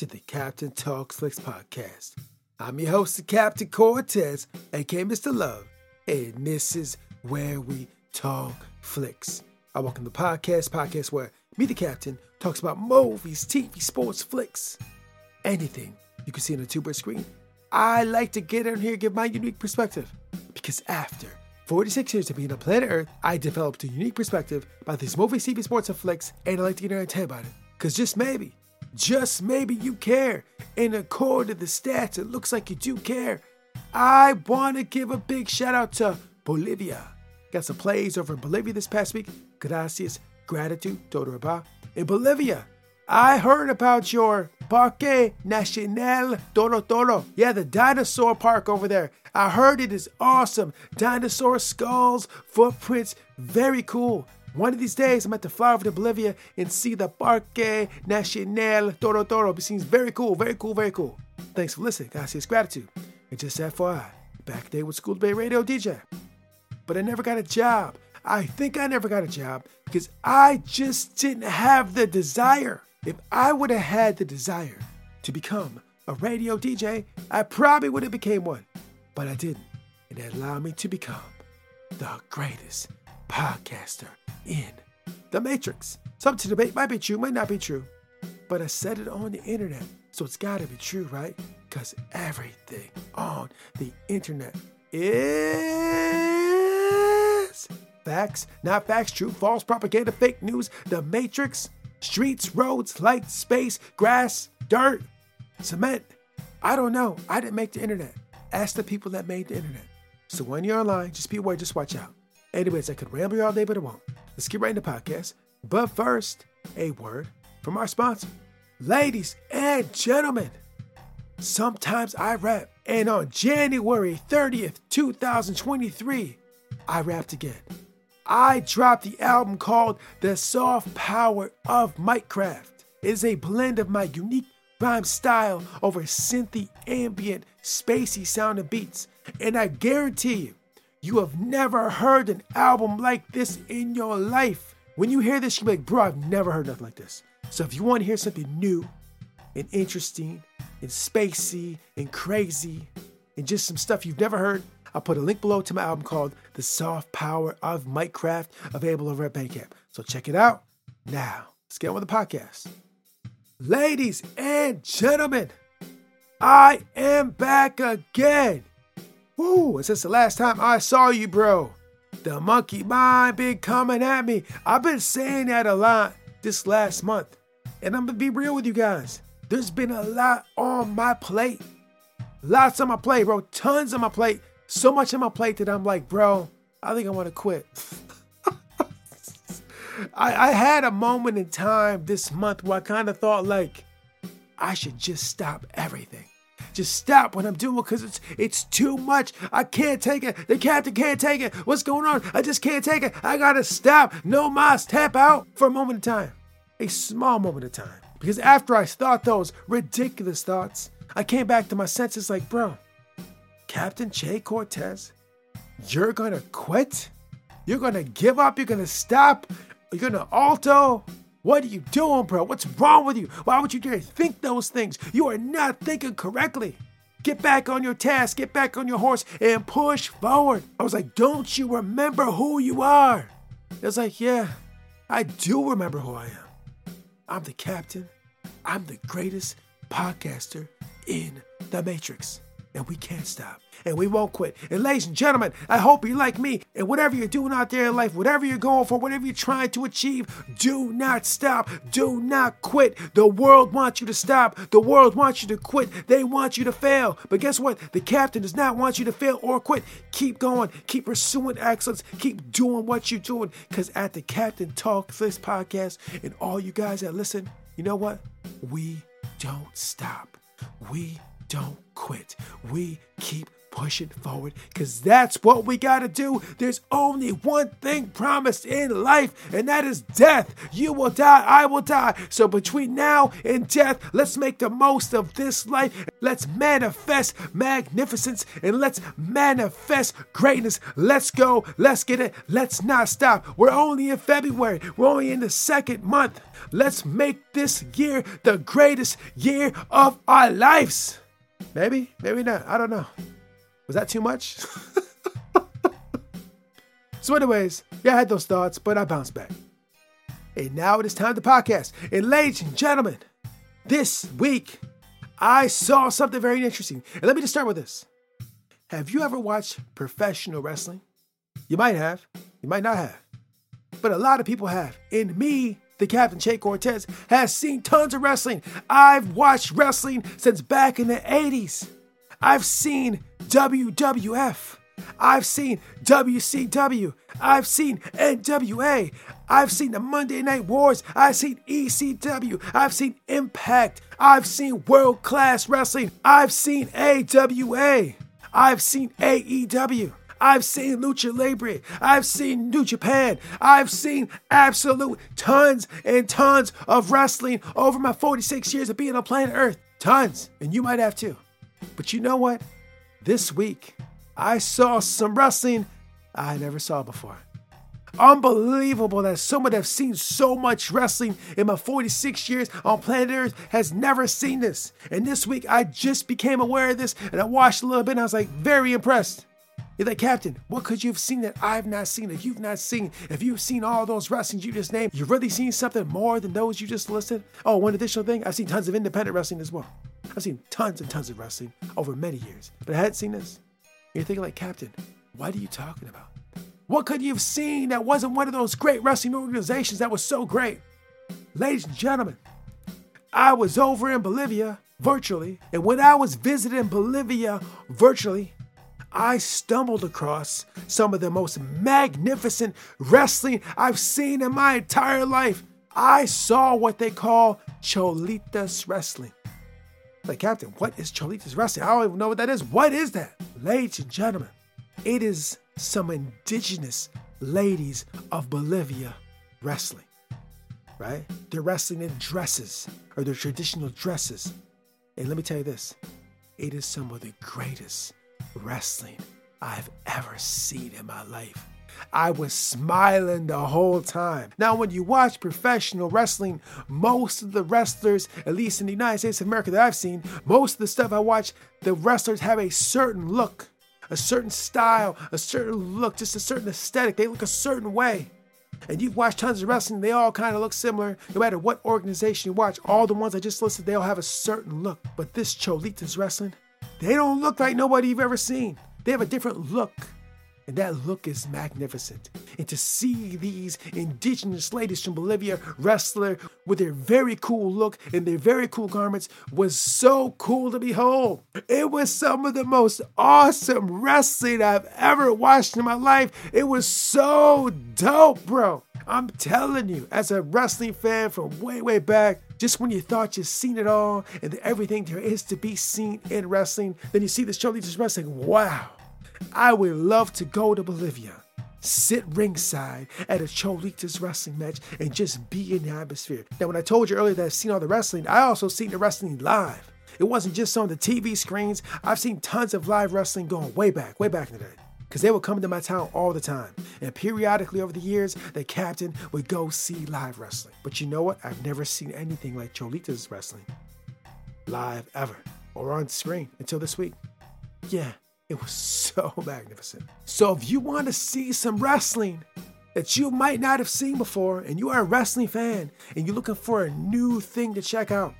to the Captain Talks Flicks podcast. I'm your host, the Captain Cortez, aka Mr. Love, and this is where we talk flicks. I welcome the podcast, podcast where me, the Captain, talks about movies, TV, sports, flicks, anything you can see on a two-bird screen. I like to get in here give my unique perspective because after 46 years of being on planet Earth, I developed a unique perspective about these movies, TV, sports, and flicks, and I like to get in and tell you about it. Because just maybe, just maybe you care. And according to the stats, it looks like you do care. I want to give a big shout out to Bolivia. Got some plays over in Bolivia this past week. Gracias, gratitude, todo reba. In Bolivia, I heard about your Parque Nacional Toro Toro. Yeah, the dinosaur park over there. I heard it is awesome. Dinosaur skulls, footprints, very cool. One of these days, I'm at to fly over to Bolivia and see the Parque Nacional Toro Toro. It seems very cool, very cool, very cool. Thanks for listening. Gracias, gratitude. And just FYI, back day with School Bay Radio DJ. But I never got a job. I think I never got a job because I just didn't have the desire. If I would have had the desire to become a radio DJ, I probably would have became one. But I didn't. And it allowed me to become the greatest podcaster in the Matrix. Some to debate might be true, might not be true. But I said it on the internet, so it's gotta be true, right? Because everything on the internet is facts, not facts, true, false, propaganda, fake news, the Matrix, streets, roads, lights, space, grass, dirt, cement. I don't know. I didn't make the internet. Ask the people that made the internet. So when you're online, just be aware, just watch out. Anyways, I could ramble all day, but I won't. Let's get right into the podcast. But first, a word from our sponsor. Ladies and gentlemen, sometimes I rap, and on January 30th, 2023, I rapped again. I dropped the album called The Soft Power of Mic Craft. It is a blend of my unique rhyme style over synthy, ambient, spacey sounding beats, and I guarantee you, you have never heard an album like this in your life. When you hear this, you'll be like, bro, I've never heard nothing like this. So if you want to hear something new and interesting and spacey and crazy and just some stuff you've never heard, I'll put a link below to my album called The Soft Power of Mic Craft, available over at Bandcamp. So check it out. Now, let's get on with the podcast. Ladies and gentlemen, I am back again. Woo, and since the last time I saw you, bro, the monkey mind been coming at me. I've been saying that a lot this last month. And I'm gonna be real with you guys. There's been a lot on my plate. Lots on my plate, bro. Tons on my plate. So much on my plate that I'm like, bro, I think I wanna quit. I, I had a moment in time this month where I kind of thought like I should just stop everything. Just stop what I'm doing because it's it's too much. I can't take it. The captain can't take it. What's going on? I just can't take it. I gotta stop. No mas tap out for a moment of time. A small moment of time. Because after I thought those ridiculous thoughts, I came back to my senses like, bro, Captain Che Cortez, you're gonna quit? You're gonna give up? You're gonna stop? You're gonna alto? What are you doing, bro? What's wrong with you? Why would you dare think those things? You are not thinking correctly. Get back on your task, get back on your horse, and push forward. I was like, Don't you remember who you are? It was like, Yeah, I do remember who I am. I'm the captain, I'm the greatest podcaster in the Matrix. And we can't stop. And we won't quit. And ladies and gentlemen, I hope you're like me. And whatever you're doing out there in life, whatever you're going for, whatever you're trying to achieve, do not stop. Do not quit. The world wants you to stop. The world wants you to quit. They want you to fail. But guess what? The captain does not want you to fail or quit. Keep going. Keep pursuing excellence. Keep doing what you're doing. Because at the Captain Talk this podcast, and all you guys that listen, you know what? We don't stop. We don't quit. We keep pushing forward because that's what we got to do. There's only one thing promised in life, and that is death. You will die, I will die. So between now and death, let's make the most of this life. Let's manifest magnificence and let's manifest greatness. Let's go. Let's get it. Let's not stop. We're only in February, we're only in the second month. Let's make this year the greatest year of our lives. Maybe, maybe not. I don't know. Was that too much? so, anyways, yeah, I had those thoughts, but I bounced back. And now it is time to podcast. And ladies and gentlemen, this week I saw something very interesting. And let me just start with this. Have you ever watched professional wrestling? You might have, you might not have. But a lot of people have. And me, the Captain Che Cortez, has seen tons of wrestling. I've watched wrestling since back in the 80s. I've seen WWF. I've seen WCW. I've seen NWA. I've seen the Monday Night Wars. I've seen ECW. I've seen Impact. I've seen World Class Wrestling. I've seen AWA. I've seen AEW. I've seen Lucha Libre. I've seen New Japan. I've seen absolute tons and tons of wrestling over my 46 years of being on planet Earth. Tons. And you might have too. But you know what? This week, I saw some wrestling I never saw before. Unbelievable that someone that's seen so much wrestling in my 46 years on planet Earth has never seen this. And this week I just became aware of this and I watched a little bit and I was like very impressed. You're like, Captain, what could you have seen that I've not seen? If you've not seen, if you've seen all those wrestlings you just named, you've really seen something more than those you just listed? Oh, one additional thing, I've seen tons of independent wrestling as well. I've seen tons and tons of wrestling over many years, but I hadn't seen this. You're thinking like, Captain, what are you talking about? What could you have seen that wasn't one of those great wrestling organizations that was so great? Ladies and gentlemen, I was over in Bolivia virtually, and when I was visiting Bolivia virtually, I stumbled across some of the most magnificent wrestling I've seen in my entire life. I saw what they call Cholitas Wrestling. Like, Captain, what is Cholitas Wrestling? I don't even know what that is. What is that? Ladies and gentlemen, it is some indigenous ladies of Bolivia wrestling, right? They're wrestling in dresses or their traditional dresses. And let me tell you this it is some of the greatest wrestling I've ever seen in my life. I was smiling the whole time. Now, when you watch professional wrestling, most of the wrestlers, at least in the United States of America that I've seen, most of the stuff I watch, the wrestlers have a certain look, a certain style, a certain look, just a certain aesthetic. They look a certain way. And you've watched tons of wrestling, they all kind of look similar. No matter what organization you watch, all the ones I just listed, they all have a certain look. But this Cholitas wrestling, they don't look like nobody you've ever seen. They have a different look. And that look is magnificent. And to see these indigenous ladies from Bolivia wrestler with their very cool look and their very cool garments was so cool to behold. It was some of the most awesome wrestling I've ever watched in my life. It was so dope, bro. I'm telling you, as a wrestling fan from way, way back, just when you thought you'd seen it all and everything there is to be seen in wrestling, then you see this show, just wrestling. Wow. I would love to go to Bolivia, sit ringside at a Cholitas wrestling match, and just be in the atmosphere. Now, when I told you earlier that I've seen all the wrestling, I also seen the wrestling live. It wasn't just on the TV screens. I've seen tons of live wrestling going way back, way back in the day because they would come to my town all the time. And periodically over the years, the captain would go see live wrestling. But you know what? I've never seen anything like Cholitas wrestling live ever or on screen until this week. Yeah, it was so magnificent. So if you want to see some wrestling, that you might not have seen before, and you are a wrestling fan and you're looking for a new thing to check out,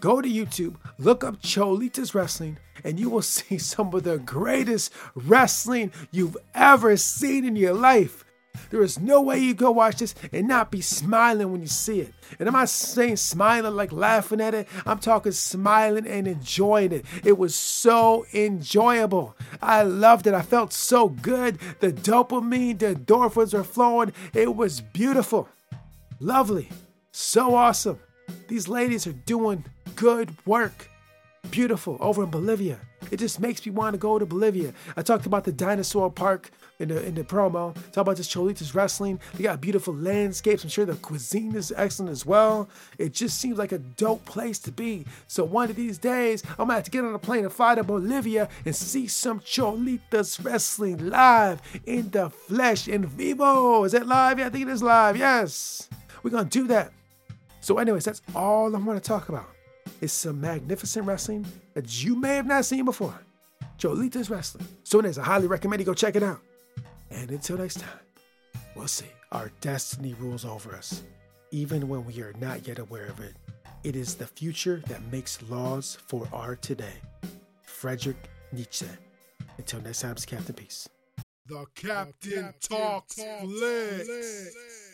go to YouTube, look up Cholitas Wrestling, and you will see some of the greatest wrestling you've ever seen in your life. There is no way you go watch this and not be smiling when you see it. And I'm not saying smiling like laughing at it. I'm talking smiling and enjoying it. It was so enjoyable. I loved it. I felt so good. The dopamine, the endorphins were flowing. It was beautiful. Lovely. So awesome. These ladies are doing good work. Beautiful over in Bolivia. It just makes me want to go to Bolivia. I talked about the dinosaur park in the in the promo. Talk about this Cholitas wrestling. They got beautiful landscapes. I'm sure the cuisine is excellent as well. It just seems like a dope place to be. So one of these days, I'm gonna have to get on a plane and fly to Bolivia and see some Cholitas wrestling live in the flesh in vivo. Is it live? Yeah, I think it is live. Yes, we're gonna do that. So, anyways, that's all I want to talk about. It's some magnificent wrestling that you may have not seen before. Cholitas Wrestling. So, anyways, I highly recommend you go check it out. And until next time, we'll see. Our destiny rules over us, even when we are not yet aware of it. It is the future that makes laws for our today. Frederick Nietzsche. Until next time, it's Captain Peace. The Captain, Talks, Flicks.